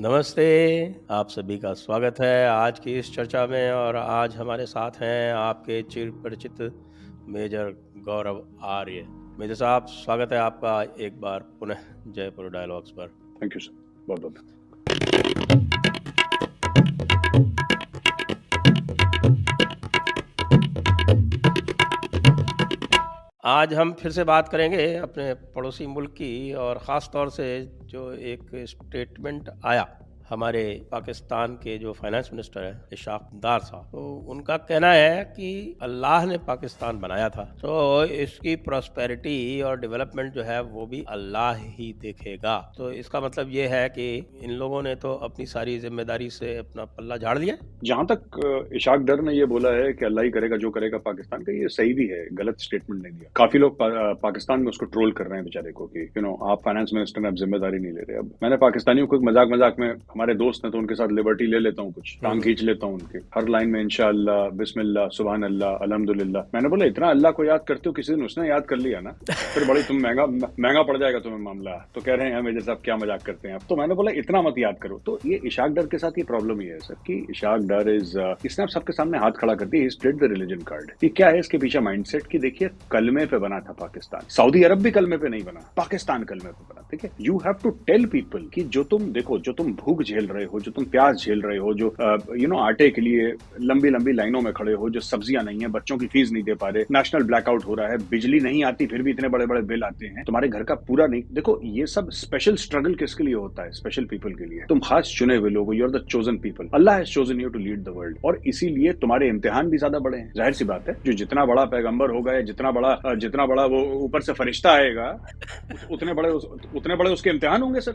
नमस्ते, आप सभी का स्वागत है आज की इस चर्चा में और आज हमारे साथ हैं आपके चिर परिचित मेजर गौरव आर्य। मेजर साहब, स्वागत है आपका एक बार पुनः जयपुर डायलॉग्स पर। थैंक यू सर बहुत बहुत आज हम फिर से बात करेंगे अपने पड़ोसी मुल्क की और ख़ास तौर से जो एक स्टेटमेंट आया। हमारे पाकिस्तान के जो फाइनेंस मिनिस्टर हैं इशाक दार साहब तो उनका कहना है कि अल्लाह ने पाकिस्तान बनाया था। तो इसकी प्रॉस्पेरिटी और डेवलपमेंट जो है वो भी अल्लाह ही देखेगा। तो इसका मतलब ये है कि इन लोगों ने तो अपनी सारी ज़िम्मेदारी से अपना पल्ला झाड़ दिया जहाँ तक इशाक दर ने ये बोला है कि अल्लाह ही करेगा जो करेगा पाकिस्तान का ये सही भी है गलत स्टेटमेंट नहीं दिया। काफ़ी लोग पा, पाकिस्तान में उसको ट्रोल कर रहे हैं बेचारे को कि यू नो आप फाइनेंस मिनिस्टर ने अब ज़िम्मेदारी नहीं ले रहे। अब मैंने पाकिस्तानियों को मज़ाक मज़ाक में हमारे दोस्त हैं तो उनके साथ लिबर्टी ले लेता हूँ कुछ टांग हम्म। खींच लेता हूँ उनके। हर लाइन में इनशाला बिस्मिल्लाह सुबह अल्लाह अलहमदुल्ला मैंने बोला इतना अल्लाह को याद करते हो किसी दिन उसने याद कर लिया ना? फिर बड़ी तुम महँगा महँगा पड़ जाएगा तुम्हें मामला। तो कह रहे हैं मेजर साहब क्या मज़ाक करते हैं तो मैंने बोला इतना मत याद करो। तो ये इशाक डर के साथ ये प्रॉब्लम ही है सर कि इशाक डर इज़ इसने आप सबके सामने हाथ खड़ा कर दिया स्प्लिट द रिलीजन कार्ड ये क्या है इसके पीछे माइंडसेट की? देखिए कलमे पे बना था पाकिस्तान। सऊदी अरब भी कलमे पे नहीं बना पाकिस्तान कलमे पे बना ठीक है? You have to tell people की जो तुम देखो जो तुम भूख झेल रहे हो, जो तुम प्याज झेल रहे हो, जो यू नो आटे के लिए लंबी लंबी लाइनों में खड़े हो, जो सब्ज़ियाँ नहीं है, बच्चों की फ़ीस नहीं दे पा रहे नेशनल ब्लैकआउट हो रहा है, बिजली नहीं आती, फिर भी इतने बड़े बड़े बिल आते हैं, तुम्हारे घर का पूरा नहीं, देखो, ये सब स्पेशल स्ट्रगल किसके लिए होता है? स्पेशल पीपल के लिए। तुम खास चुने हुए लोग you are the chosen people Allah has chosen you to lead the world और इसीलिए तुम्हारे इम्तिहान भी ज़्यादा बड़े हैं। ज़ाहिर सी बात है, जो जितना बड़ा पैगंबर होगा या जितना बड़ा जितना बड़ा वो ऊपर से फरिश्ता आएगा उतने बड़े उतने बड़े उसके इम्तिहान होंगे, सर।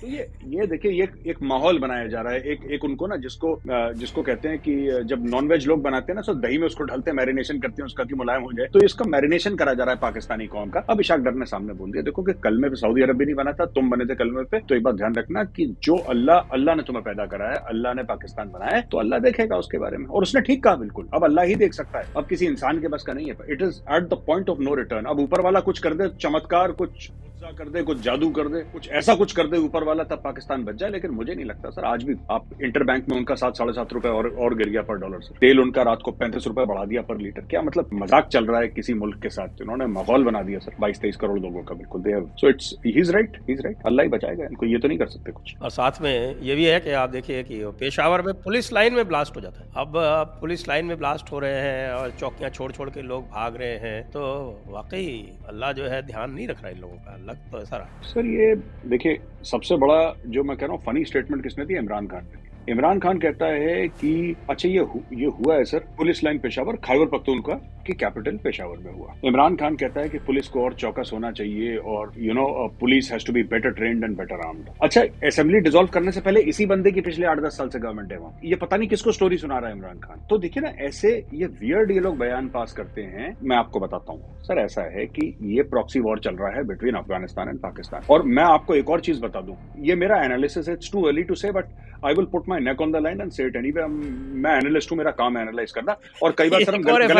तो ये ये देखिए ये एक माहौल बनाया जा रहा है, एक एक उनको ना जिसको जिसको कहते हैं कि जब नॉनवेज लोग बनाते हैं ना तो दही में उसको ढलते हैं मैरिनेशन करते हैं, उसका कि मुलायम हो जाए? तो इसका मैरिनेशन करा जा रहा है पाकिस्तानी कौम का। अब इशाक डर ने सामने बोल दिया, देखो कि कल में सऊदी अरब भी नहीं बना था, तुम बने थे कल में पे। तो एक बात ध्यान रखना कि जो अल्लाह अल्लाह ने तुम्हें पैदा करा है, अल्लाह ने पाकिस्तान बनाया है तो अल्लाह देखेगा उसके बारे में। और उसने ठीक कहा बिल्कुल, अब अल्लाह ही देख सकता है। अब किसी इंसान के बस का नहीं है it is at the point of no return अब ऊपर वाला कुछ कर दे, चमत्कार कुछ कर दे कुछ जादू कर दे कुछ ऐसा कुछ कर दे ऊपर वाला तब पाकिस्तान बच जाए लेकिन मुझे नहीं लगता। सर आज भी आप इंटर बैंक में उनका सात साढ़े सात रुपए और, और गिर गया पर डॉलर से। तेल उनका रात को पैंतीस रुपए बढ़ा दिया पर लीटर। क्या मतलब मज़ाक चल रहा है किसी मुल्क के साथ? उन्होंने माहौल बना दिया सर। बाईस तेईस करोड़ लोगों का बिल्कुल। They so it's is right is right Allah ही बचाएगा इनको ये तो नहीं कर सकते कुछ। और साथ में ये भी है कि आप देखिए कि पेशावर में पुलिस लाइन में ब्लास्ट हो जाता है। अब पुलिस लाइन में ब्लास्ट हो रहे हैं और चौकियाँ छोड़ छोड़ के लोग भाग रहे हैं तो वाकई अल्लाह जो है ध्यान नहीं रख रहा है इन लोगों का। लग तो ऐसा रहा। सर ये देखिए सबसे बड़ा जो मैं कह रहा हूँ फनी स्टेटमेंट किसने दी? इमरान खान ने इमरान खान कहता है कि अच्छा ये हु, ये हुआ है sir police line Peshawar Khyber Pakhtun की कैपिटल पेशावर में हुआ। इमरान खान कहता है कि पुलिस को और चौकस होना चाहिए और you know police has to be better trained and better armed अच्छा असेंबली डिजोल्व करने से पहले इसी बंदे की पिछले आठ दस साल से गवर्नमेंट है वहाँ। ये पता नहीं किसको स्टोरी सुना रहा है इमरान खान। तो देखिए ना ऐसे ये वियर्ड ये लोग बयान पास करते हैं मैं आपको बताता हूँ। सर ऐसा है कि ये प्रॉक्सी वॉर चल रहा है बिटवीन अफ़गानिस्तान एंड पाकिस्तान और मैं आपको एक और चीज़ बता दूँ। ये मेरा analysis it's too early to say but I will put my neck on the line and say it anyway मैं एनालिस्ट हूँ मेरा काम एनालाइज करना। और कई बार सर हम गलत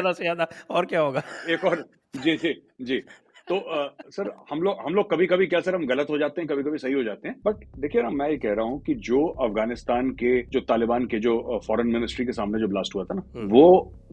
ज़्यादा से ज़्यादा और क्या होगा? एक और जी जी जी। तो आ, सर हम लोग हम लोग कभी कभी क्या सर हम गलत हो जाते हैं कभी कभी सही हो जाते हैं। बट देखिए ना मैं ये कह रहा हूँ कि जो अफ़गानिस्तान के जो तालिबान के जो फॉरेन मिनिस्ट्री के सामने जो ब्लास्ट हुआ था ना हम्म। वो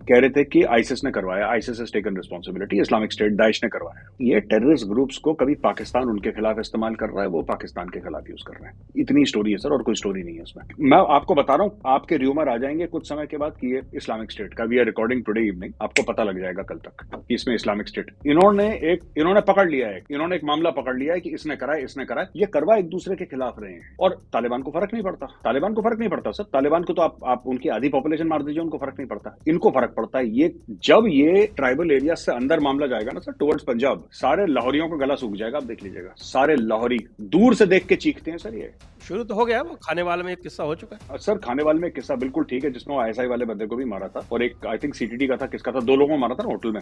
कह रहे थे कि आईसिस ने करवाया ISIS has taken responsibility Islamic State Daesh ने करवाया। ये टेररिस्ट ग्रुप्स को कभी पाकिस्तान उनके खिलाफ इस्तेमाल कर रहा है वो पाकिस्तान के खिलाफ यूज़ कर रहे हैं। इतनी स्टोरी है सर और कोई स्टोरी नहीं है उसमें। मैं आपको बता रहा हूँ आपके र्यूमर आ जाएँगे कुछ समय के बाद कि ये इस्लामिक स्टेट का we are recording today evening आपको पता लग जाएगा कल तक इसमें इस्लामिक स्टेट इन्होंने एक इन्होंने पकड़ लिया है इन्होंने एक मामला पकड़ लिया है कि इसने कराए इसने कराए ये करवा एक दूसरे के खिलाफ रहे हैं। और तालिबान को फ़र्क नहीं पड़ता। तालिबान को फ़र्क नहीं पड़ता सर। तालिबान को तो आप आप उनकी आधी पॉपुलेशन मार दीजिए उनको फ़र्क नहीं पड़ता। इनको फ़र्क पड़ता है। ये जब ये ट्राइबल एरिया से अंदर मामला जाएगा ना सर टुवर्ड्स पंजाब सारे लाहौरियों का गला सूख जाएगा आप देख लीजिएगा। सारे लाहौरी दूर से देख के चीखते हैं सर ये। शुरू तो हो गया वो खाने वाले में एक किस्सा हो चुका है। सर खाने वाले में किस्सा बिल्कुल ठीक है जिसमें आई वाले बंदे को भी मारा था और एक आई थिंक सीटीडी का था किसका था दो लोगों को मारा था ना होटल में।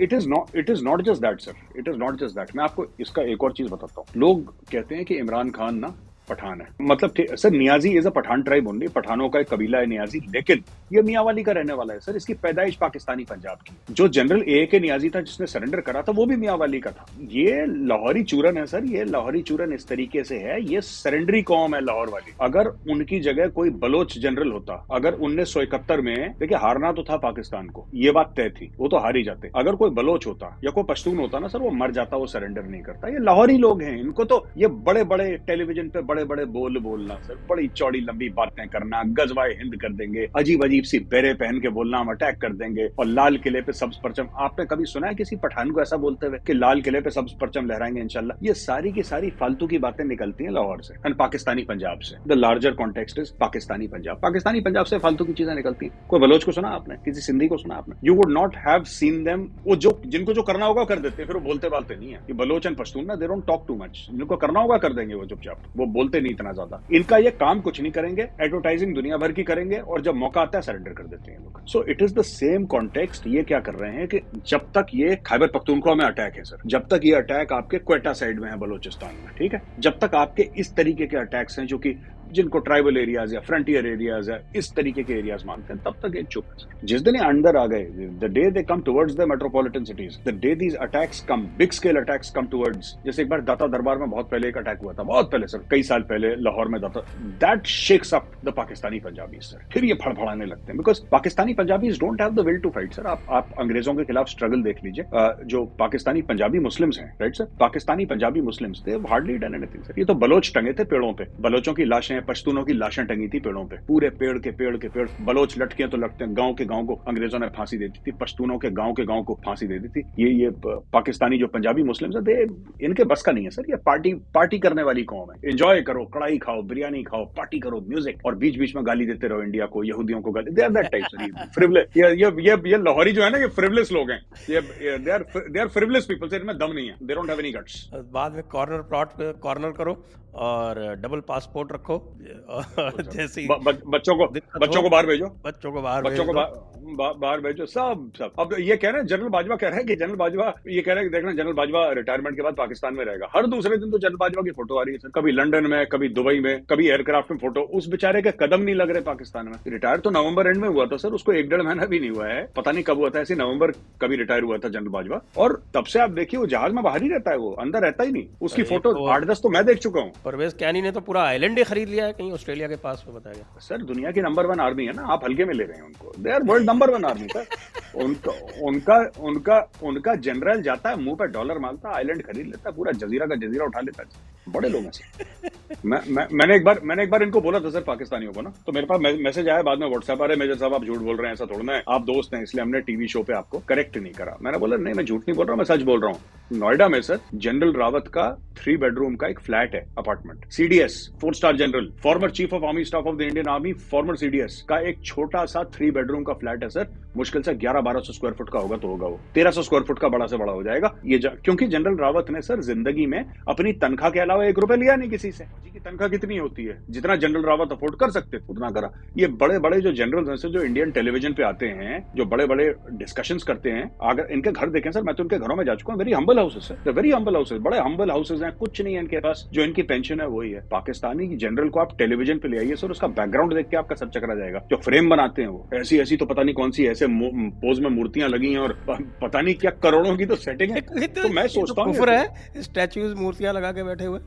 It is not it is not just that sir it is not just that मैं आपको इसका एक और चीज़ बताता हूँ। लोग कहते हैं कि इमरान खान ना पठान है। मतलब sir Niazi is a Pathan tribe only पठानों का एक कबीला है नियाजी लेकिन ये मियावाली का रहने वाला है, सर। इसकी पैदाइश पाकिस्तानी पंजाब की जो जनरल ए के नियाजी था, जिसने सरेंडर करा था, वो भी मियावाली का था। ये लाहौरी चूरन है, सर। ये लाहौरी चूरन इस तरीके से है, ये सरेंडरी कौम है लाहौर वाली। अगर उनकी जगह कोई बलोच जनरल होता, अगर उन्नीस सौ इकहत्तर में, देखिए, हारना तो था पाकिस्तान को, ये बात तय थी, वो तो हार ही जाते। अगर कोई बलोच होता, या कोई पश्तून होता ना, सर, वो मर जाता, वो सरेंडर नहीं करता। ये लाहौरी लोग हैं, इनको तो ये बड़े बड़े टेलीविज़न पे बड़े बड़े बोल बोलना, सर, बड़ी चौड़ी लंबी बातें करना, गजवाए हिंद कर देंगे अजीब अजीब सी बेरे पहन के बोलना, हम अटैक कर देंगे। और लाल किले पे सब्ज परचम, आपने कभी सुना है किसी पठान को ऐसा बोलते हुए कि लाल किले पे सब्ज परचम लहराएँगे इनशाला ये सारी की सारी फालतू की बातें निकलती हैं लाहौर से एंड पाकिस्तानी पंजाब से। The larger context is Pakistani Punjab. Pakistani Punjab से फालतू की चीज़ें निकलती हैं। कोई बलोच को सुना आपने? किसी सिंधी को सुना आपने? You would not have seen them वो जो, जिनको जो करना होगा कर देते फिर वो बोलते बालते नहीं है। ये बलोच एंड पश्तून ना they don't talk too much जिनको करना होगा कर देंगे वो चुपचाप। वो बोलते नहीं इतना ज़्यादा। इनका ये काम कुछ नहीं करेंगे एडवर्टाइजिंग दुनिया भर की करेंगे, और जब मौका आता है सरेंडर कर देते हैं लोग। So it is the same context ये क्या कर रहे हैं कि जब तक ये खैबर पख्तूनख्वा में अटैक है सर जब तक ये अटैक आपके क्वेटा साइड में है, बलोचिस्तान में, ठीक है? जब तक आपके इस तरीके के अटैक्स हैं, जो कि जिनको ट्राइबल एरियाज़ या फ्रंटियर एरियाज़ है इस तरीके के एरियाज़ मानते हैं, तब तक ये चुप है जिस दिन ये अंदर आ गए the day they come towards the metropolitan cities the day these attacks come big scale attacks come towards जैसे एक बार दाता दरबार में बहुत पहले एक अटैक हुआ था, बहुत पहले सर, कई साल पहले लाहौर में Data that shakes up the Pakistani Punjabi sir. फिर ये फड़फड़ाने लगते हैं because Pakistani Punjabi don't have the will to fight sir. आप आप अंग्रेज़ों के खिलाफ स्ट्रगल देख लीजिए। जो पाकिस्तानी पंजाबी मुस्लिम्स हैं right sir? Pakistani Punjabi Muslims थे हार्डली डन एनीथिंग सर। ये तो बलोच टंगे थे पेड़ों पे। बलोचों की लाशें पश्तूनों की लाशें टंगी थी पेड़ों पे। पूरे पेड़ के पेड़ के पेड़ बलोच लटके तो हैं, गाँव के गाँव को अंग्रेज़ों ने फांसी दे दी थी, पश्तूनों के गाँव के गाँव को फांसी दे दी थी। ये ये पाकिस्तानी जो पंजाबी मुस्लिम है, दे, इनके बस का नहीं है सर, ये पार्टी पार्टी करने वाली कौम है। एंजॉय करो कड़ाई खाओ, बिरयानी खाओ, पार्टी करो, म्यूज़िक। और बीच बीच में गाली देते रहो इंडिया को, यहूदियों को गाली, दे आर दैट टाइप ये ये ये लाहौरी जो है ना, ये फ्रिवलेस लोग हैं। ये they are frivolous people sir, इनमें दम नहीं है। They don't have any guts बाद में कॉर्नर प्लॉट कॉर्नर करो। और डबल पासपोर्ट रखो। जैसे बच्चों को बच्चों को बाहर भेजो। बच्चों को बाहर बच्चों को बाहर भेजो। सब सब। अब ये कह रहे हैं जनरल बाजवा कह रहे हैं कि जनरल बाजवा ये कह रहे हैं देख रहे जनरल बाजवा रिटायरमेंट के बाद पाकिस्तान में रहेगा। हर दूसरे दिन तो जनरल बाजवा की फ़ोटो आ रही है कभी लंदन में कभी दुबई में कभी एयरक्राफ्ट में फ़ोटो उस बेचारे के कदम नहीं लग रहे पाकिस्तान में। रिटायर तो नवंबर एंड में हुआ था सर। उसको एक डेढ़ महीना भी नहीं हुआ है। पता नहीं कब हुआ था। ऐसे नवंबर कभी रिटायर हुआ था जनरल बाजवा। और तब से आप देखिए वो जहाज़ में बाहर ही रहता है वो। अंदर रहता ही नहीं। उसकी फ़ोटो तो आठ दस तो मैं देख चुका हूँ। परवेज कैनी ने तो पूरा आइलैंड ही खरीद लिया है कहीं ऑस्ट्रेलिया के पास में बताया सर दुनिया की नंबर वन आर्मी है ना आप हल्के में ले रहे हैं उनको। They are world number one army sir. उनका उनका उनका उनका जनरल जाता है मुँह पे डॉलर मारता है आइलैंड खरीद लेता है पूरा जजीरा का जजीरा उठा लेता। है बड़े लोग हैं मैं, मैं मैंने एक बार मैंने एक बार इनको बोला था सर पाकिस्तानियों को ना। तो मेरे पास मैसेज आया बाद में व्हाट्सएप अरे मेजर साहब आप झूठ बोल रहे हैं ऐसा थोड़ा आप दोस्त हैं इसलिए हमने टीवी शो पे आपको करेक्ट नहीं करा। मैंने बोला नहीं मैं झूठ नहीं बोल रहा हूँ मैं सच बोल रहा हूँ। नोएडा में सर जनरल रावत का थ्री बेडरूम का एक फ्लैट है apartment CDS four star general former chief of army staff of the Indian army former CDS का एक छोटा सा थ्री बेडरूम का फ्लैट है सर मुश्किल से ग्यारह बारह सौ स्क्वायर फुट का होगा तो होगा वो. तेरह सौ स्क्वायर फुट का बड़ा से बड़ा हो जाएगा. ये जा, क्योंकि जनरल रावत ने सर ज़िंदगी में अपनी तनख्वाह के अलावा एक रुपए लिया नहीं किसी से. की तनख्वाह कितनी होती है? जितना जनरल रावत अफोर्ड कर सकते उतना करा. ये बड़े बड़े जो जनरल हैं जो इंडियन टेलीविज़न पे आते हैं जो बड़े बड़े डिस्कशन करते हैं अगर इनके घर देखें सर मैं तो उनके घरों में जा चुका हूँ. वेरी हम्बल हाउसेज है वेरी हम्बल हाउसेज बड़े हम्बल हाउसेज हैं कुछ नहीं है इनके पास जो इनकी पेंशन है वही है। पाकिस्तानी जनरल को आप टेलीविज़न पे ले आइए सर उसका बैकग्राउंड देख के आपका सब चकरा जाएगा। जो फ्रेम बनाते हैं वो ऐसी ऐसी तो पता नहीं कौन सी ऐसे पोज में मूर्तियाँ लगी हैं और पता नहीं क्या करोड़ों की तो सेटिंग है। तो मैं तो सोचता हूँ स्टैचूज मूर्तियाँ लगा के बैठे हुए।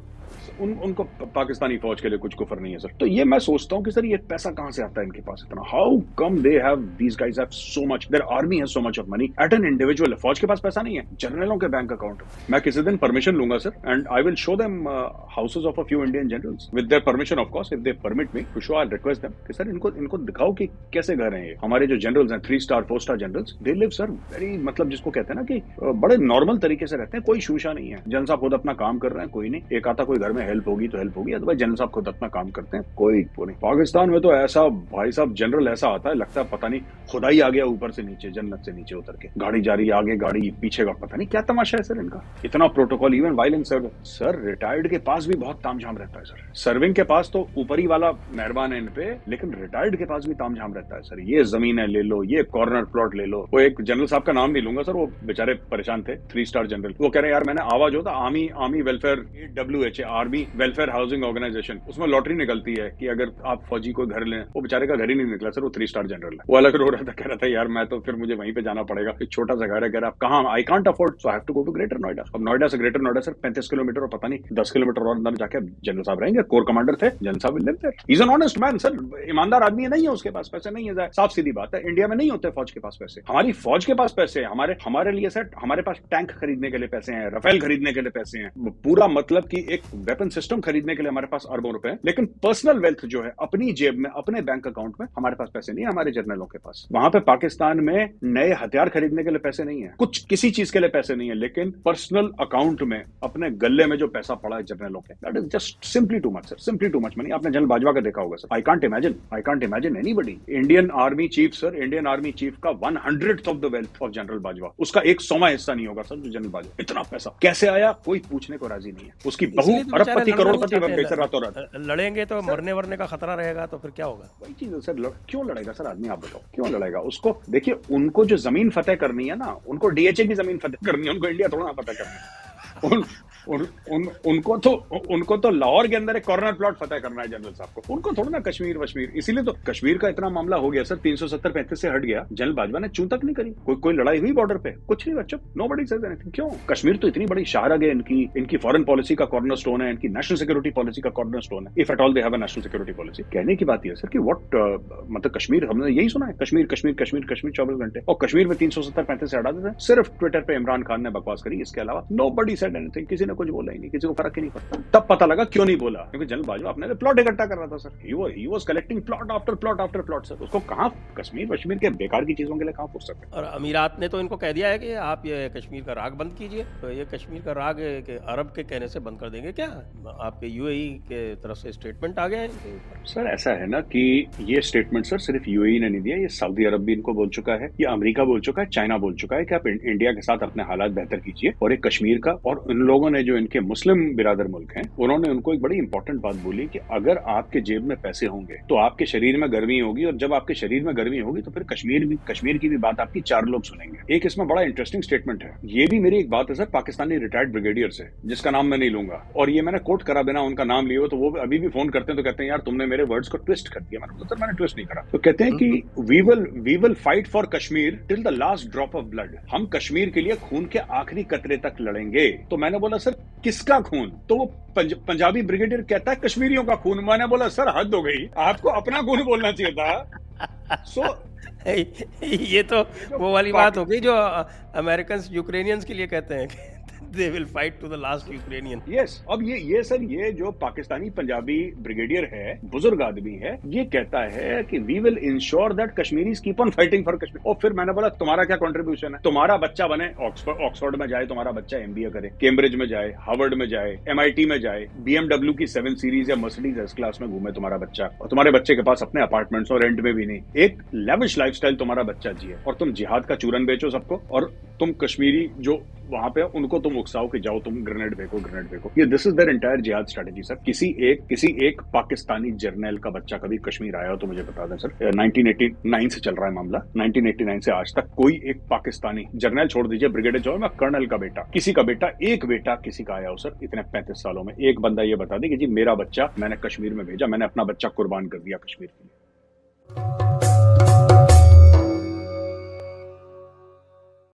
उन, उनको पाकिस्तानी फौज के लिए कुछ कुफर नहीं है, सर। तो ये मैं सोचता हूँ कि सर, ये पैसा कहाँ से आता है इनके पास इतना? How come they have these guys have so much their army has so much of money at an individual फौज के पास पैसा नहीं है जनरलों के बैंक अकाउंट मैं किसी दिन परमिशन लूँगा, sir and I will show them houses of a few Indian generals with their permission of course if they permit me to show I request them कि सर, इनको इनको दिखाओ कि कैसे घर हैं ये। हमारे जो जनरल्स हैं three star four star generals they live sir very मतलब जिसको कहते हैं ना कि बड़े नॉर्मल तरीके से रहते हैं, कोई शूशा नहीं है। जनसा खुद अपना काम कर रहे हैं, कोई नहीं। एक आता कोई घर में हेल्प होगी तो हेल्प होगी अदरवाइज़ जनरल साहब खुद अपना काम करते हैं, कोई नहीं। पाकिस्तान में तो ऐसा भाई साहब जनरल ऐसा आता है, लगता है पता नहीं खुदा ही आ गया ऊपर से नीचे, जन्नत से नीचे उतर के। गाड़ी जा रही है आगे, गाड़ी पीछे का, पता नहीं क्या तमाशा है सर इनका। इतना protocol even while sir sir retired के पास भी बहुत तामझाम रहता है सर। सर्विंग के पास तो ऊपरी वाला मेहरबान है इन पे, लेकिन रिटायर्ड के पास भी तामझाम रहता है सर। ये ज़मीन है, ले लो, ये कॉर्नर प्लॉट ले लो। वो एक जनरल साहब का नाम नहीं लूँगा सर, वो बेचारे परेशान थे थ्री स्टार जनरल वो कह रहे हैं, यार मैंने आवाज़ होता army army welfare W H R army welfare housing organisation उसमें लॉटरी निकलती है कि अगर आप फौजी को घर लें, वो बेचारे का घर ही नहीं निकला, सर, वो थ्री स्टार जनरल है। वो अलग रो रहा था, कह रहा था, यार, मैं तो फिर मुझे वहीं पे जाना पड़ेगा। एक छोटा सा घर है, कह रहा कहा? I can't afford so have to go to greater Noida अब नोएडा से ग्रेटर नोएडा सर, पैंतीस किलोमीटर और पता नहीं, दस किलोमीटर और अंदर जाके जनरल साहब रहेंगे कोर कमांडर थे जनरल साहब will is an honest man sir, ईमानदार आदमी नहीं है उसके पास पैसे, नहीं है साफ़ सीधी बात है इंडिया में नहीं होते फौज के पास पैसे। हमारी फौज के पास पैसे हमारे हमारे लिए, सर, हमारे पास टैंक खरीदने के लिए पैसे हैं रफेल खरीदने के लिए पैसे हैं। पूरा मतलब कि एक वेपन सिस्टम खरीदने के लिए हमारे पास अरबों रुपए हैं। लेकिन पर्सनल वेल्थ जो है अपनी जेब में अपने बैंक अकाउंट में हमारे पास पैसे नहीं है हमारे जर्नलों के पास। वहाँ पे पाकिस्तान में नए हथियार खरीदने के लिए पैसे नहीं है। कुछ किसी चीज़ के लिए पैसे नहीं है लेकिन पर्सनल अकाउंट में अपने गले में जो पैसा पड़ा है जर्नलों के that is just simply too much sir simply too much money आपने जनरल बाजवा का देखा होगा sir I can't imagine I can't imagine anybody Indian army chief sir Indian army chief का one hundred of the wealth of general Bajwa. उसका एक सौवा हिस्सा नहीं होगा सर जो जनरल बाजवा। इतना पैसा। कैसे आया? कोई पूछने को राज़ी नहीं है। उसकी बहु तो अरबपति करोड़पति बन गए सर रातों रात। लड़ेंगे तो मरने वरने का खतरा रहेगा तो फिर क्या होगा? वही चीज़ है सर क्यों लड़ेगा सर आदमी आप बताओ क्यों लड़ेगा? उसको देखिए उनको जो ज़मीन फतेह करनी है ना उनको डीएचए की ज़मीन फतेह करनी है उनको इंडिया थोड़ा ना फतेह करनी है। उन, उन, उन, उनको तो उनको तो लाहौर के अंदर एक कॉर्नर प्लॉट फतेह करना है जनरल साहब को। उनको थोड़ा ना कश्मीर वश्मीर। इसीलिए तो कश्मीर का इतना मामला हो गया सर तीन सौ सत्तर पैंतीस से हट गया। जनरल बाजवा ने चू तक नहीं करी। कोई कोई लड़ाई हुई बॉर्डर पे? कुछ नहीं बच्चों। नो बड़ी एनीथिंग क्यों? कश्मीर तो इतनी बड़ी शाहरग है इनकी इनकी फॉरन पॉलिसी का कॉर्नर स्टोन है इनकी नेशनल सिक्योरिटी पॉलिसी का कॉर्नर स्टोन है। If at all they have a national security policy कहने की बात यह सर कि व्हाट मतलब कश्मीर हमने यही सुना है। कश्मीर कश्मीर कश्मीर कश्मीर चौबीस घंटे। और कश्मीर में तीन सौ सत्तर पैंतीस से हटा देते सिर्फ़ ट्विटर पे इमरान खान ने बकवास करी। इसके अलावा नो बडी सेड एनीथिंग किसी ने कुछ बोला ही नहीं किसी को फ़र्क ही नहीं पड़ता। तब पता लगा क्यों नहीं बोला? क्योंकि जनरल बाजवा अपने प्लॉट इकट्ठा कर रहा था sir he was collecting plot after plot after plot sir उसको कहाँ कश्मीर वश्मीर के बेकार की चीज़ों के लिए कहाँ फुर्सत है? और अमीरात ने तो इनको कह दिया है कि आप ये कश्मीर का राग बंद कीजिए। तो ये कश्मीर का राग के अरब के कहने से बंद कर देंगे क्या? आपके यूएई के तरफ़ से स्टेटमेंट आ गया है सर ऐसा है ना कि ये स्टेटमेंट सर सिर्फ़ यूएई ने नहीं दिया ये सऊदी अरब भी इनको बोल चुका है ये अमेरिका बोल चुका है चाइना बोल चुका है कि आप इंडिया के साथ अपने हालात बेहतर कीजिए और एक कश्मीर का और इन लोगों ने जो इनके मुस्लिम बिरादर मुल्क हैं उन्होंने उनको एक बड़ी इंपॉर्टेंट बात बोली कि अगर आपके जेब में पैसे होंगे तो आपके शरीर में गर्मी होगी और जब आपके शरीर में गर्मी होगी तो फिर कश्मीर भी कश्मीर की भी बात आपकी चार लोग सुनेंगे। एक इसमें बड़ा इंटरेस्टिंग स्टेटमेंट है। ये भी मेरी एक बात है सर पाकिस्तानी रिटायर्ड ब्रिगेडियर से जिसका नाम मैं नहीं लूँगा। और ये मैंने कोट करा बिना उनका नाम लिए तो वो अभी भी फ़ोन करते हैं तो कहते हैं यार तुमने मेरे वर्ड्स को ट्विस्ट कर दिया। मैंने सर मैंने ट्विस्ट नहीं करा। तो कहते हैं कि we will we will fight for Kashmir till the last drop of blood हम कश्मीर के लिए खून के आखिरी कतरे तक लड़ेंगे। तो मैंने बोला सर किसका खून? तो वो पंज, पंजाबी ब्रिगेडियर कहता है कश्मीरियों का खून। मैंने बोला सर हद हो गई। आपको अपना खून बोलना चाहिए था। सो so, ये तो वो वाली बात हो गई जो अमेरिकन यूक्रेनियंस के लिए कहते हैं। They will fight to the last Ukrainian yes अब ये ये सर ये जो पाकिस्तानी पंजाबी ब्रिगेडियर है, बुज़ुर्ग आदमी है, ये कहता है कि we will ensure that Kashmiri keep on fighting for Kashmir और फिर मैंने बोला, तुम्हारा क्या कंट्रीब्यूशन है? तुम्हारा बच्चा बने ऑक्सफोर्ड में जाए, तुम्हारा बच्चा एमबीए करे कैम्ब्रिज में जाए हार्वर्ड में जाए एमआईटी में जाए बीएमडब्ल्यू की सेवन सीरीज़ या मर्सिडीज एस क्लास में घूमे तुम्हारा बच्चा। और तुम्हारे बच्चे के पास अपने अपार्टमेंट्स और रेंट में भी नहीं। एक लेविश लाइफस्टाइल तुम्हारा बच्चा जिए। और तुम जिहाद का चूरन बेचो सबको। और तुम कश्मीरी जो वहाँ पे उनको तुम उकसाओ कि जाओ, तुम ग्रेनेड फेंको ग्रेनेड फेंको ये this is their entire jihad strategy sir किसी एक किसी एक पाकिस्तानी जर्नल का बच्चा कभी कश्मीर आया हो तो मुझे बता दें सर 1989 से चल रहा है मामला। 1989 से आज तक कोई एक पाकिस्तानी जर्नल छोड़ दीजिए ब्रिगेडियर जो मैं कर्नल का बेटा। किसी का बेटा, एक बेटा किसी का आया हो सर इतने पैंतीस सालों में। एक बंदा ये बता दे कि जी, मेरा बच्चा मैंने कश्मीर में भेजा, मैंने अपना बच्चा कुर्बान कर दिया कश्मीर के लिए।